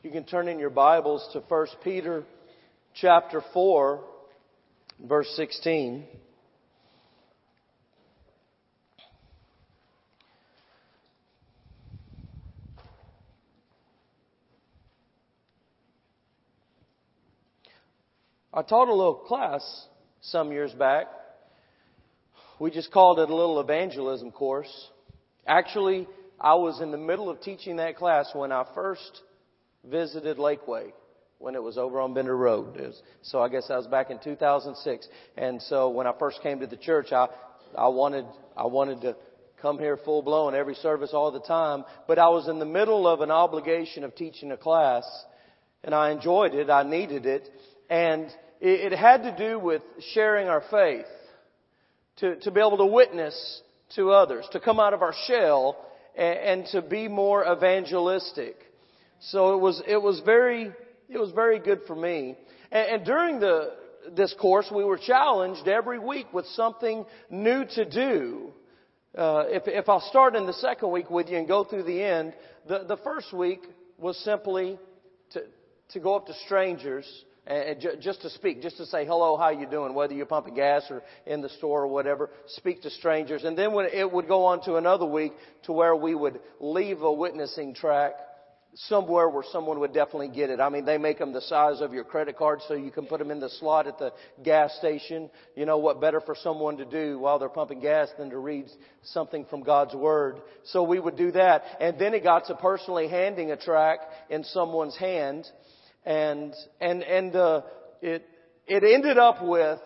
You can turn in your Bibles to 1 Peter chapter 4, verse 16. I taught a little class some years back. We just called it a little evangelism course. Actually, I was in the middle of teaching that class when I first visited Lakeway when it was over on Bender Road. Was, so I guess I was back in 2006. And so when I first came to the church, I, I wanted, I wanted to come here full blown every service all the time. But I was in the middle of an obligation of teaching a class and I enjoyed it. I needed it. And it, had to do with sharing our faith, to, to be able to witness to others, to come out of our shell and, and to be more evangelistic. So it was, it was very, it was very good for me. And, and during the, this course, we were challenged every week with something new to do. Uh, if, if I'll start in the second week with you and go through the end, the, the first week was simply to, to go up to strangers and just to speak, just to say hello, how you doing, whether you're pumping gas or in the store or whatever, speak to strangers. And then when it would go on to another week to where we would leave a witnessing tract somewhere where someone would definitely get it. I mean, they make them the size of your credit card so you can put them in the slot at the gas station. You know what better for someone to do while they're pumping gas than to read something from God's Word. So we would do that. And then it got to personally handing a tract in someone's hand and and and uh, it it ended up with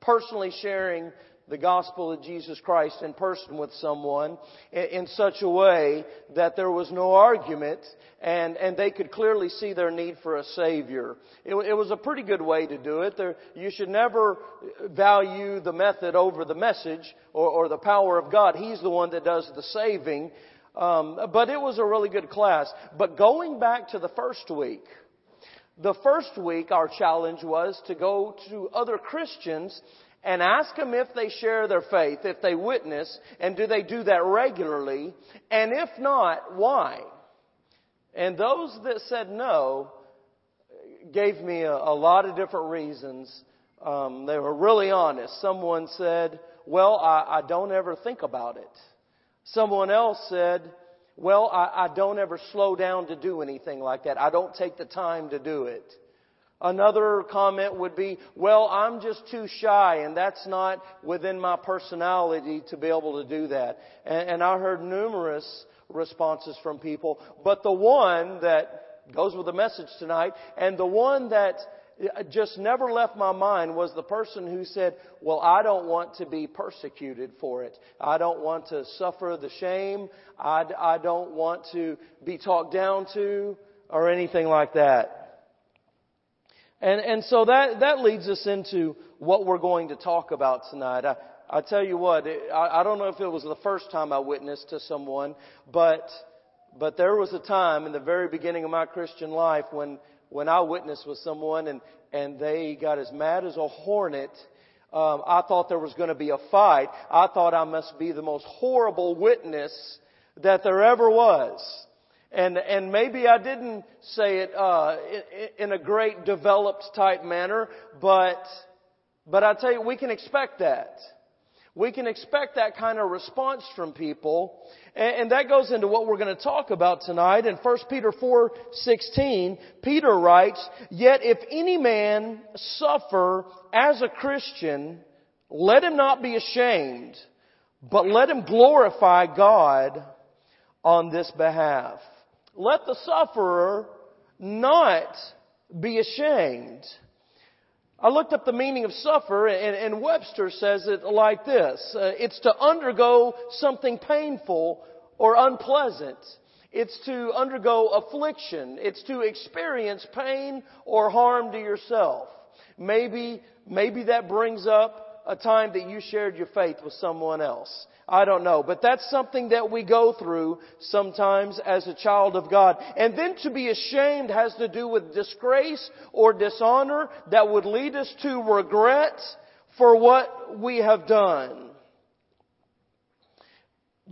personally sharing the gospel of Jesus Christ in person with someone in, such a way that there was no argument and, and they could clearly see their need for a Savior. It, it was a pretty good way to do it. There, you should never value the method over the message or, or the power of God. He's the one that does the saving. Um, but it was a really good class. But going back to the first week, the first week, our challenge was to go to other Christians and ask them if they share their faith, if they witness, and do they do that regularly, and if not, why? And those that said no gave me a, a lot of different reasons. Um, they were really honest. Someone said, well, I, I don't ever think about it. Someone else said, well, I, I don't ever slow down to do anything like that. I don't take the time to do it. Another comment would be, well, I'm just too shy and that's not within my personality to be able to do that. And, and I heard numerous responses from people, but the one that goes with the message tonight and the one that uh, just never left my mind was the person who said, well, I don't want to be persecuted for it. I don't want to suffer the shame. I, I don't want to be talked down to or anything like that. And, and so that, that leads us into what we're going to talk about tonight. I, I tell you what, I, I don't know if it was the first time I witnessed to someone, but, but there was a time in the very beginning of my Christian life when when I witnessed with someone and, and they got as mad as a hornet, um, I thought there was going to be a fight. I thought I must be the most horrible witness that there ever was. And, and maybe I didn't say it, uh, in, a great developed type manner, but, but I tell you, we can expect that. We can expect that kind of response from people. And, that goes into what we're going to talk about tonight. In 1 Peter 4:16, Peter writes, "Yet if any man suffer as a Christian, let him not be ashamed, but let him glorify God on this behalf." Let the sufferer not be ashamed. I looked up the meaning of suffer, and, and Webster says it like this uh, It's to undergo something painful or unpleasant. It's to undergo affliction. It's to experience pain or harm to yourself. Maybe, maybe that brings up a time that you shared your faith with someone else. I don't know. But that's something that we go through sometimes as a child of God. And then to be ashamed has to do with disgrace or dishonor that would lead us to regret for what we have done.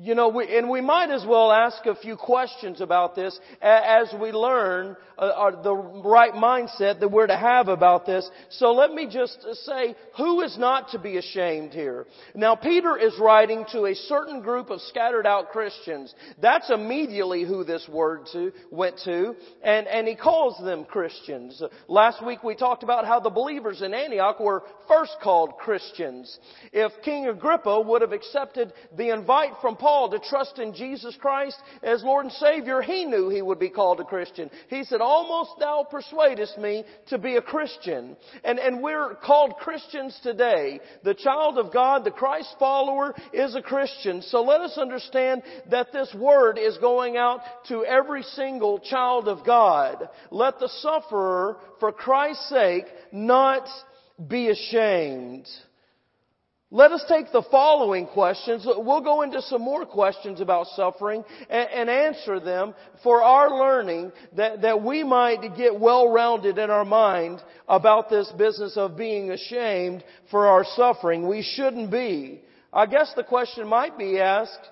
You know, we, and we might as well ask a few questions about this as we learn uh, uh, the right mindset that we're to have about this. So let me just say, who is not to be ashamed here? Now, Peter is writing to a certain group of scattered out Christians. That's immediately who this word to, went to, and, and he calls them Christians. Last week we talked about how the believers in Antioch were first called Christians. If King Agrippa would have accepted the invite from Paul to trust in Jesus Christ as Lord and Savior, he knew he would be called a Christian. He said, almost thou persuadest me to be a Christian. And, and we're called Christians today. The child of God, the Christ follower is a Christian. So let us understand that this word is going out to every single child of God. Let the sufferer, for Christ's sake, not be ashamed. Let us take the following questions. We'll go into some more questions about suffering and, and answer them for our learning that, that we might get well-rounded in our mind about this business of being ashamed for our suffering. We shouldn't be. I guess the question might be asked,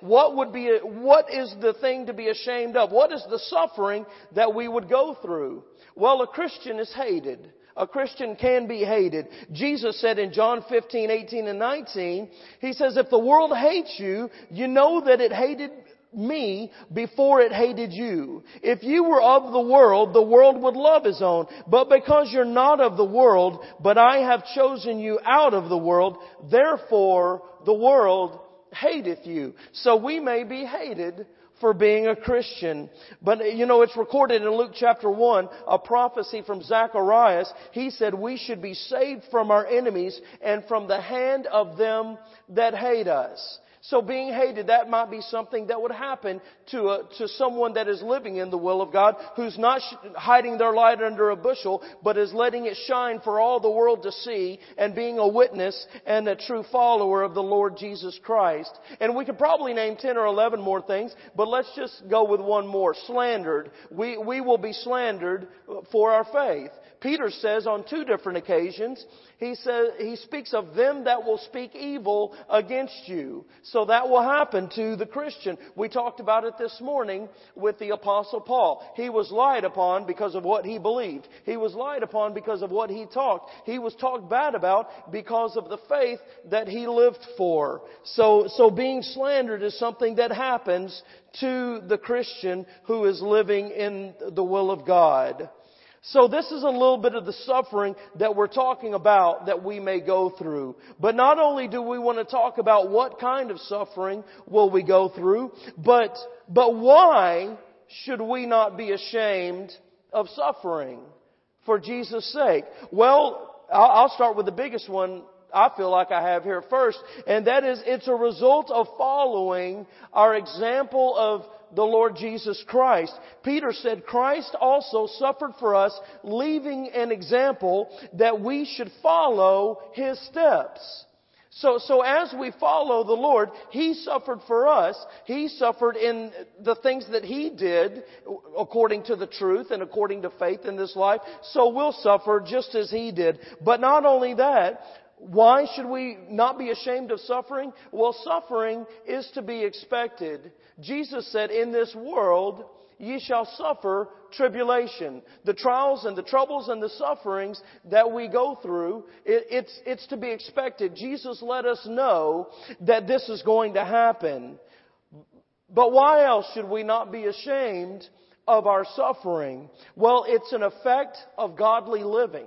what would be, what is the thing to be ashamed of? What is the suffering that we would go through? Well, a Christian is hated. A Christian can be hated. Jesus said in John 15, 18, and 19, He says, if the world hates you, you know that it hated me before it hated you. If you were of the world, the world would love his own. But because you're not of the world, but I have chosen you out of the world, therefore the world hateth you. So we may be hated for being a Christian. But you know, it's recorded in Luke chapter 1, a prophecy from Zacharias. He said we should be saved from our enemies and from the hand of them that hate us. So being hated, that might be something that would happen to a, to someone that is living in the will of God, who's not sh- hiding their light under a bushel, but is letting it shine for all the world to see and being a witness and a true follower of the Lord Jesus Christ. And we could probably name 10 or 11 more things, but let's just go with one more. Slandered. We, we will be slandered for our faith. Peter says on two different occasions, he says, he speaks of them that will speak evil against you. So that will happen to the Christian. We talked about it this morning with the apostle Paul. He was lied upon because of what he believed. He was lied upon because of what he talked. He was talked bad about because of the faith that he lived for. So, so being slandered is something that happens to the Christian who is living in the will of God. So this is a little bit of the suffering that we're talking about that we may go through. But not only do we want to talk about what kind of suffering will we go through, but, but why should we not be ashamed of suffering for Jesus' sake? Well, I'll start with the biggest one I feel like I have here first, and that is it's a result of following our example of the Lord Jesus Christ. Peter said Christ also suffered for us, leaving an example that we should follow His steps. So, so as we follow the Lord, He suffered for us. He suffered in the things that He did according to the truth and according to faith in this life. So we'll suffer just as He did. But not only that, why should we not be ashamed of suffering? Well, suffering is to be expected. Jesus said, in this world, ye shall suffer tribulation. The trials and the troubles and the sufferings that we go through, it, it's, it's to be expected. Jesus let us know that this is going to happen. But why else should we not be ashamed of our suffering? Well, it's an effect of godly living.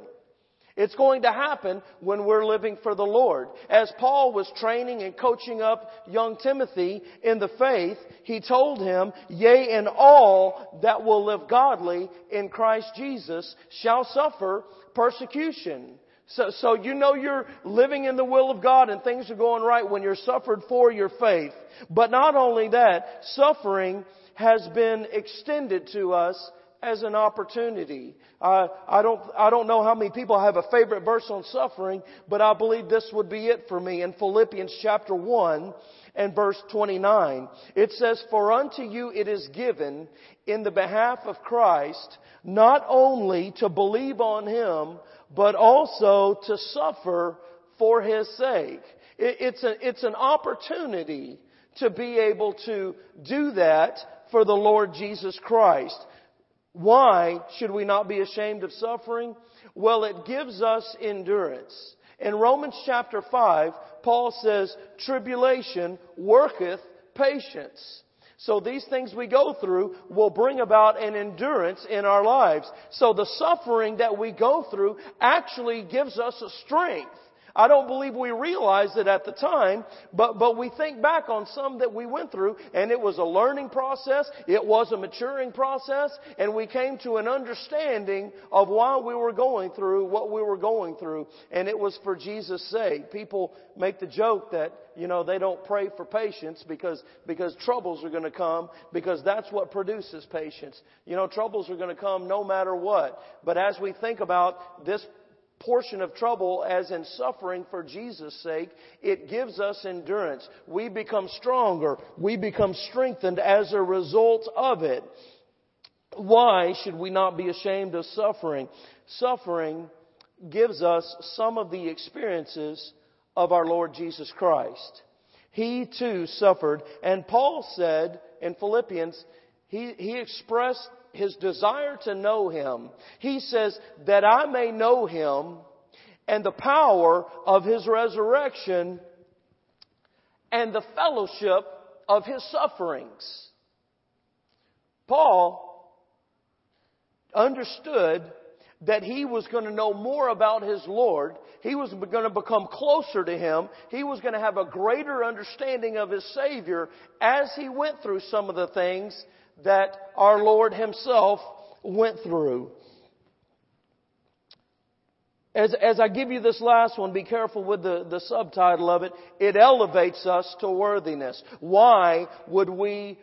It's going to happen when we're living for the Lord. As Paul was training and coaching up young Timothy in the faith, he told him, Yea, and all that will live godly in Christ Jesus shall suffer persecution. So, so you know you're living in the will of God and things are going right when you're suffered for your faith. But not only that, suffering has been extended to us as an opportunity. I, I don't, I don't know how many people have a favorite verse on suffering, but I believe this would be it for me in Philippians chapter 1 and verse 29. It says, For unto you it is given in the behalf of Christ not only to believe on Him, but also to suffer for His sake. It, it's, a, it's an opportunity to be able to do that for the Lord Jesus Christ. Why should we not be ashamed of suffering? Well, it gives us endurance. In Romans chapter 5, Paul says, tribulation worketh patience. So these things we go through will bring about an endurance in our lives. So the suffering that we go through actually gives us a strength. I don't believe we realized it at the time, but, but we think back on some that we went through and it was a learning process, it was a maturing process, and we came to an understanding of why we were going through what we were going through, and it was for Jesus' sake. People make the joke that, you know, they don't pray for patience because, because troubles are going to come because that's what produces patience. You know, troubles are going to come no matter what. But as we think about this portion of trouble as in suffering for Jesus' sake, it gives us endurance. We become stronger. We become strengthened as a result of it. Why should we not be ashamed of suffering? Suffering gives us some of the experiences of our Lord Jesus Christ. He too suffered, and Paul said in Philippians, he, he expressed his desire to know him. He says, that I may know him and the power of his resurrection and the fellowship of his sufferings. Paul understood that he was going to know more about his Lord. He was going to become closer to him. He was going to have a greater understanding of his Savior as he went through some of the things that our Lord Himself went through. As, as I give you this last one, be careful with the, the subtitle of it. It elevates us to worthiness. Why would we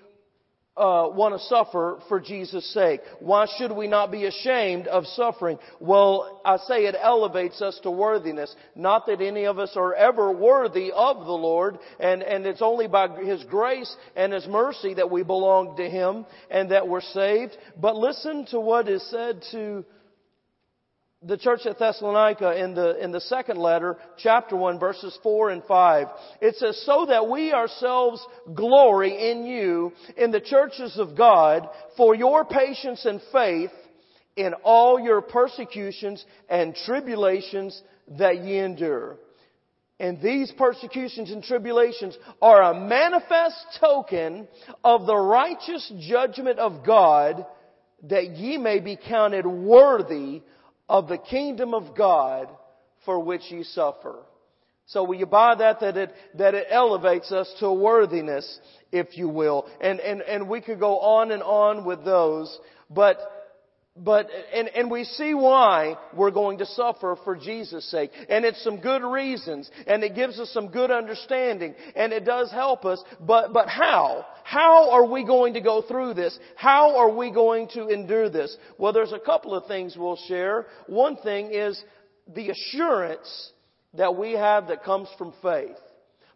uh, want to suffer for Jesus' sake? Why should we not be ashamed of suffering? Well, I say it elevates us to worthiness. Not that any of us are ever worthy of the Lord, and, and it's only by His grace and His mercy that we belong to Him and that we're saved. But listen to what is said to the church at Thessalonica in the, in the second letter, chapter 1, verses 4 and 5. It says, So that we ourselves glory in you, in the churches of God, for your patience and faith in all your persecutions and tribulations that ye endure. And these persecutions and tribulations are a manifest token of the righteous judgment of God, that ye may be counted worthy of the kingdom of God for which ye suffer. So will you buy that, that it, that it elevates us to worthiness, if you will. And, and, and we could go on and on with those, but, but, and, and we see why we're going to suffer for Jesus' sake. And it's some good reasons, and it gives us some good understanding, and it does help us, but, but how? How are we going to go through this? How are we going to endure this? Well, there's a couple of things we'll share. One thing is the assurance that we have that comes from faith.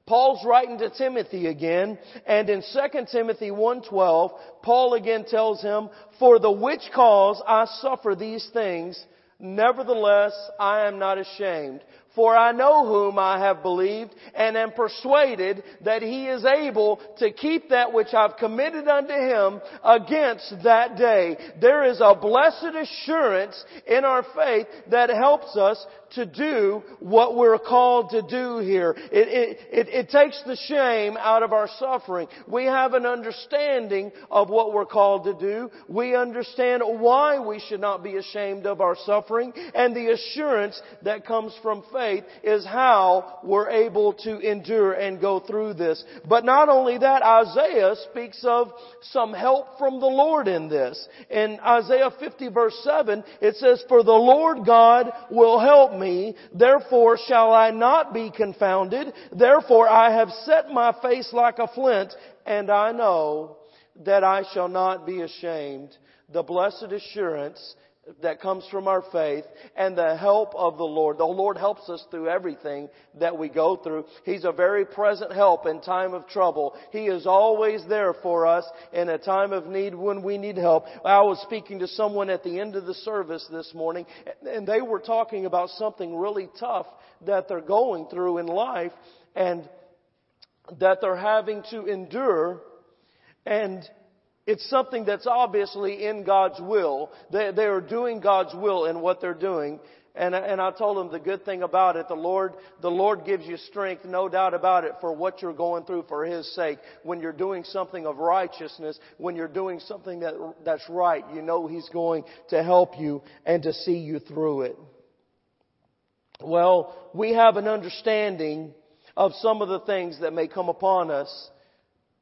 Paul's writing to Timothy again, and in 2 Timothy 1.12, Paul again tells him, For the which cause I suffer these things, nevertheless I am not ashamed. For I know whom I have believed and am persuaded that he is able to keep that which I've committed unto him against that day. There is a blessed assurance in our faith that helps us to do what we're called to do here. It, it, it, it, takes the shame out of our suffering. We have an understanding of what we're called to do. We understand why we should not be ashamed of our suffering and the assurance that comes from faith is how we're able to endure and go through this. But not only that, Isaiah speaks of some help from the Lord in this. In Isaiah 50 verse 7, it says, For the Lord God will help me, therefore shall I not be confounded. Therefore I have set my face like a flint, and I know that I shall not be ashamed. The blessed assurance that comes from our faith and the help of the Lord. The Lord helps us through everything that we go through. He's a very present help in time of trouble. He is always there for us in a time of need when we need help. I was speaking to someone at the end of the service this morning and they were talking about something really tough that they're going through in life and that they're having to endure and it's something that's obviously in God's will. They, they are doing God's will in what they're doing. And, and I told them the good thing about it, the Lord, the Lord gives you strength, no doubt about it, for what you're going through for His sake. When you're doing something of righteousness, when you're doing something that, that's right, you know He's going to help you and to see you through it. Well, we have an understanding of some of the things that may come upon us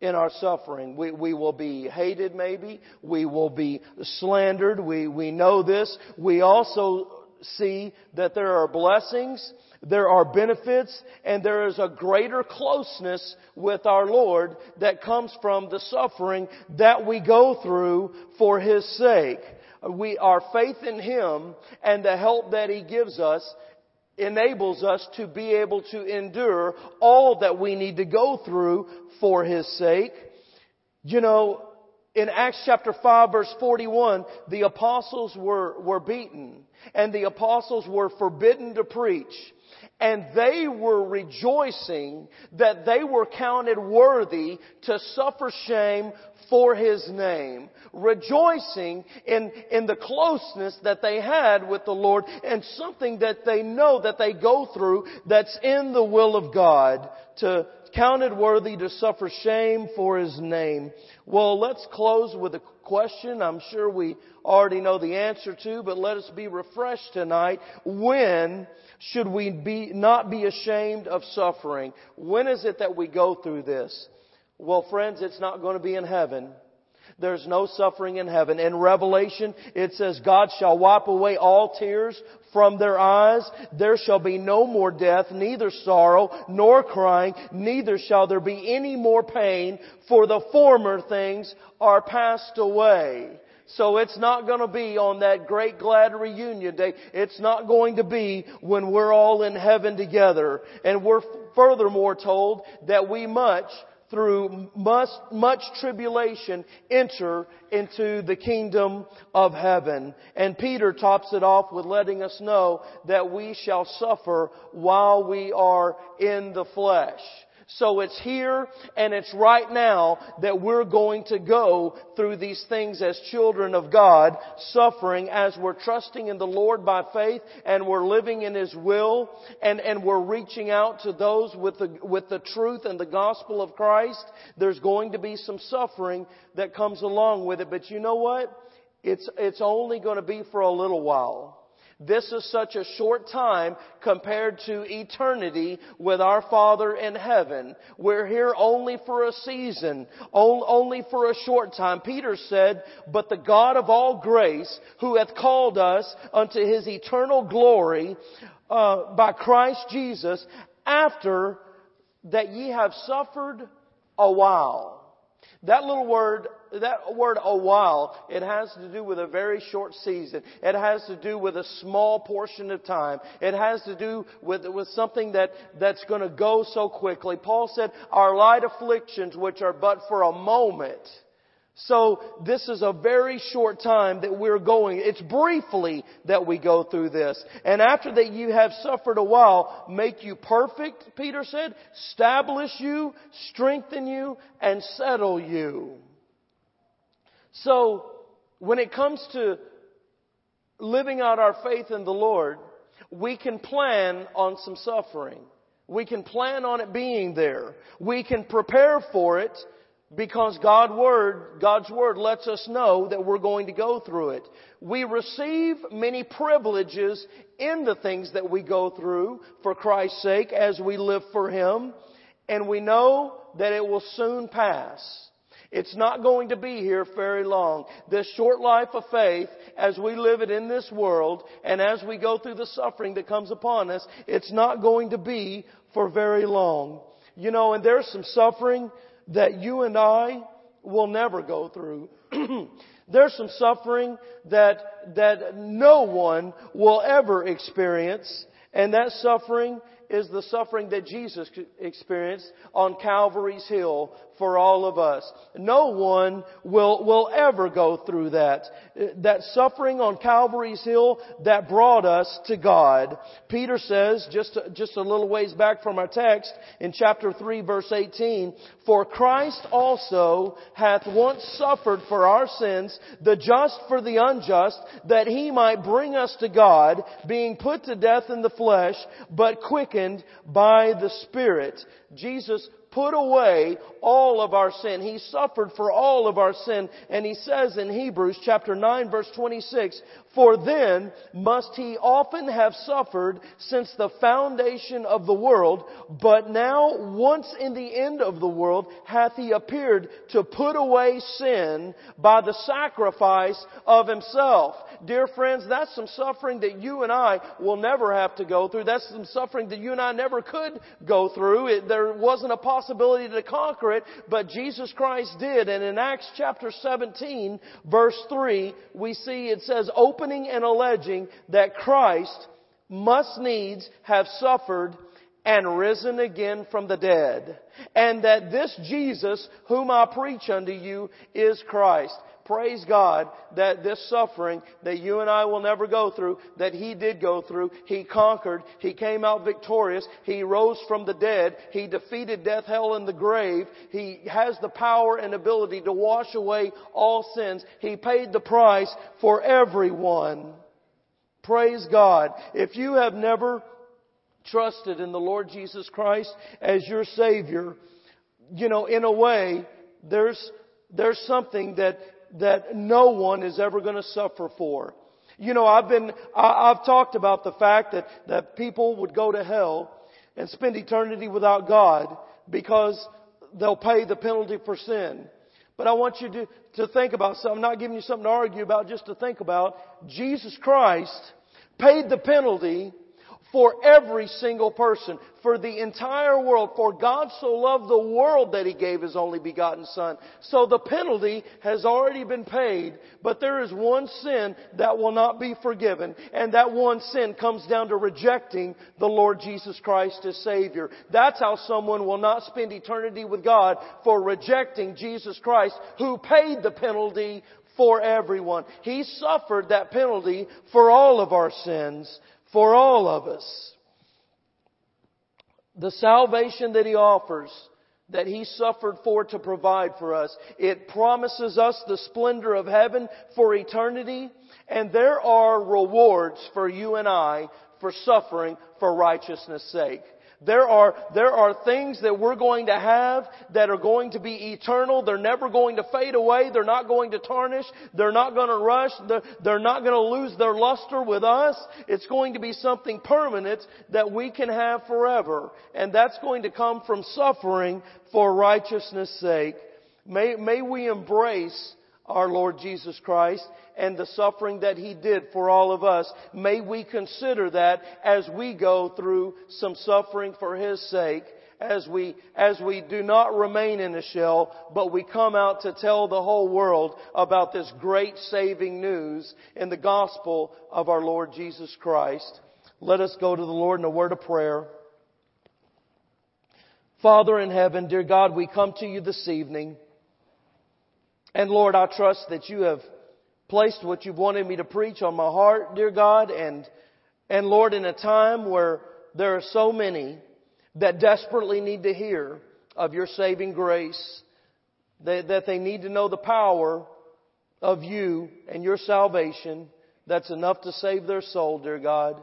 in our suffering. We, we will be hated maybe. We will be slandered. We, we know this. We also see that there are blessings, there are benefits, and there is a greater closeness with our Lord that comes from the suffering that we go through for His sake. We, our faith in Him and the help that He gives us enables us to be able to endure all that we need to go through for His sake. You know, in Acts chapter 5 verse 41, the apostles were, were beaten and the apostles were forbidden to preach. And they were rejoicing that they were counted worthy to suffer shame for His name. Rejoicing in, in the closeness that they had with the Lord and something that they know that they go through that's in the will of God to counted worthy to suffer shame for His name. Well, let's close with a question I'm sure we already know the answer to, but let us be refreshed tonight. When should we be, not be ashamed of suffering? When is it that we go through this? Well, friends, it's not going to be in heaven. There's no suffering in heaven. In Revelation, it says, God shall wipe away all tears from their eyes. There shall be no more death, neither sorrow, nor crying, neither shall there be any more pain, for the former things are passed away. So it's not going to be on that great glad reunion day. It's not going to be when we're all in heaven together. And we're furthermore told that we much through much, much tribulation enter into the kingdom of heaven. And Peter tops it off with letting us know that we shall suffer while we are in the flesh. So it's here and it's right now that we're going to go through these things as children of God, suffering as we're trusting in the Lord by faith and we're living in His will and, and we're reaching out to those with the, with the truth and the gospel of Christ. There's going to be some suffering that comes along with it, but you know what? It's, it's only going to be for a little while. This is such a short time compared to eternity with our Father in heaven. We're here only for a season, only for a short time. Peter said, but the God of all grace, who hath called us unto his eternal glory, uh, by Christ Jesus, after that ye have suffered a while. That little word, that word a while, it has to do with a very short season. It has to do with a small portion of time. It has to do with, with something that, that's to go so quickly. Paul said, our light afflictions, which are but for a moment, so this is a very short time that we're going. It's briefly that we go through this. And after that you have suffered a while, make you perfect, Peter said, establish you, strengthen you, and settle you. So when it comes to living out our faith in the Lord, we can plan on some suffering. We can plan on it being there. We can prepare for it because God word, God's Word lets us know that we're going to go through it. We receive many privileges in the things that we go through for Christ's sake as we live for Him. And we know that it will soon pass. It's not going to be here very long. This short life of faith, as we live it in this world, and as we go through the suffering that comes upon us, it's not going to be for very long. You know, and there's some suffering that you and I will never go through. There's some suffering that, that no one will ever experience, and that suffering is the suffering that Jesus experienced on Calvary's Hill for all of us. No one will, will ever go through that. That suffering on Calvary's Hill that brought us to God. Peter says, just, just a little ways back from our text, in chapter 3 verse 18, For Christ also hath once suffered for our sins, the just for the unjust, that he might bring us to God, being put to death in the flesh, but quickened by the Spirit. Jesus put away all of our sin. He suffered for all of our sin. And he says in Hebrews chapter 9 verse 26, For then must he often have suffered since the foundation of the world, but now once in the end of the world hath he appeared to put away sin by the sacrifice of himself. Dear friends, that's some suffering that you and I will never have to go through. That's some suffering that you and I never could go through. It, there wasn't a possibility to conquer it, but Jesus Christ did. And in Acts chapter 17, verse 3, we see it says, opening and alleging that Christ must needs have suffered and risen again from the dead. And that this Jesus, whom I preach unto you, is Christ praise God that this suffering that you and I will never go through, that He did go through, He conquered, He came out victorious, He rose from the dead, He defeated death, hell, and the grave, He has the power and ability to wash away all sins, He paid the price for everyone. Praise God. If you have never trusted in the Lord Jesus Christ as your Savior, you know, in a way, there's, there's something that that no one is ever going to suffer for. You know, I've been, I, I've talked about the fact that, that people would go to hell and spend eternity without God because they'll pay the penalty for sin. But I want you to, to think about something. I'm not giving you something to argue about, just to think about. Jesus Christ paid the penalty for every single person, for the entire world. For God so loved the world that He gave His only begotten Son. So the penalty has already been paid, but there is one sin that will not be forgiven, and that one sin comes down to rejecting the Lord Jesus Christ as Savior. That's how someone will not spend eternity with God for rejecting Jesus Christ, who paid the penalty for everyone. He suffered that penalty for all of our sins for all of us. The salvation that He offers, that He suffered for to provide for us, it promises us the splendor of heaven for eternity, and there are rewards for you and I for suffering for righteousness' sake. There are, there are things that we're going to have that are going to be eternal. They're never going to fade away. They're not going to tarnish. They're not going to rush. They're, they're not going to lose their luster with us. It's going to be something permanent that we can have forever. And that's going to come from suffering for righteousness' sake. May, may we embrace our Lord Jesus Christ and the suffering that He did for all of us. May we consider that as we go through some suffering for His sake, as we, as we do not remain in a shell, but we come out to tell the whole world about this great saving news in the gospel of our Lord Jesus Christ. Let us go to the Lord in a word of prayer. Father in heaven, dear God, we come to you this evening. And Lord, I trust that you have placed what you've wanted me to preach on my heart, dear God, and, and Lord, in a time where there are so many that desperately need to hear of your saving grace, that, that they need to know the power of you and your salvation that's enough to save their soul, dear God.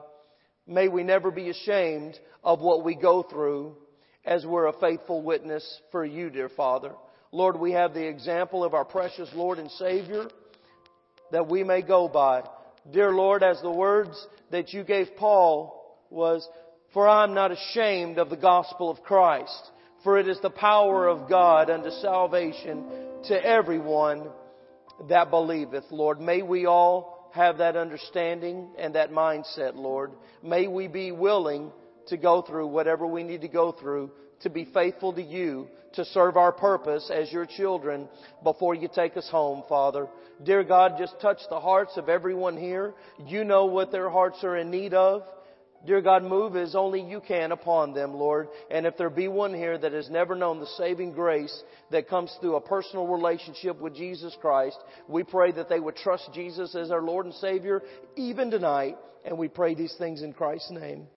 May we never be ashamed of what we go through as we're a faithful witness for you, dear Father. Lord, we have the example of our precious Lord and Savior that we may go by. Dear Lord, as the words that you gave Paul was, For I am not ashamed of the gospel of Christ, for it is the power of God unto salvation to everyone that believeth. Lord, may we all have that understanding and that mindset, Lord. May we be willing to go through whatever we need to go through to be faithful to you, to serve our purpose as your children before you take us home, Father. Dear God, just touch the hearts of everyone here. You know what their hearts are in need of. Dear God, move as only you can upon them, Lord. And if there be one here that has never known the saving grace that comes through a personal relationship with Jesus Christ, we pray that they would trust Jesus as our Lord and Savior even tonight. And we pray these things in Christ's name.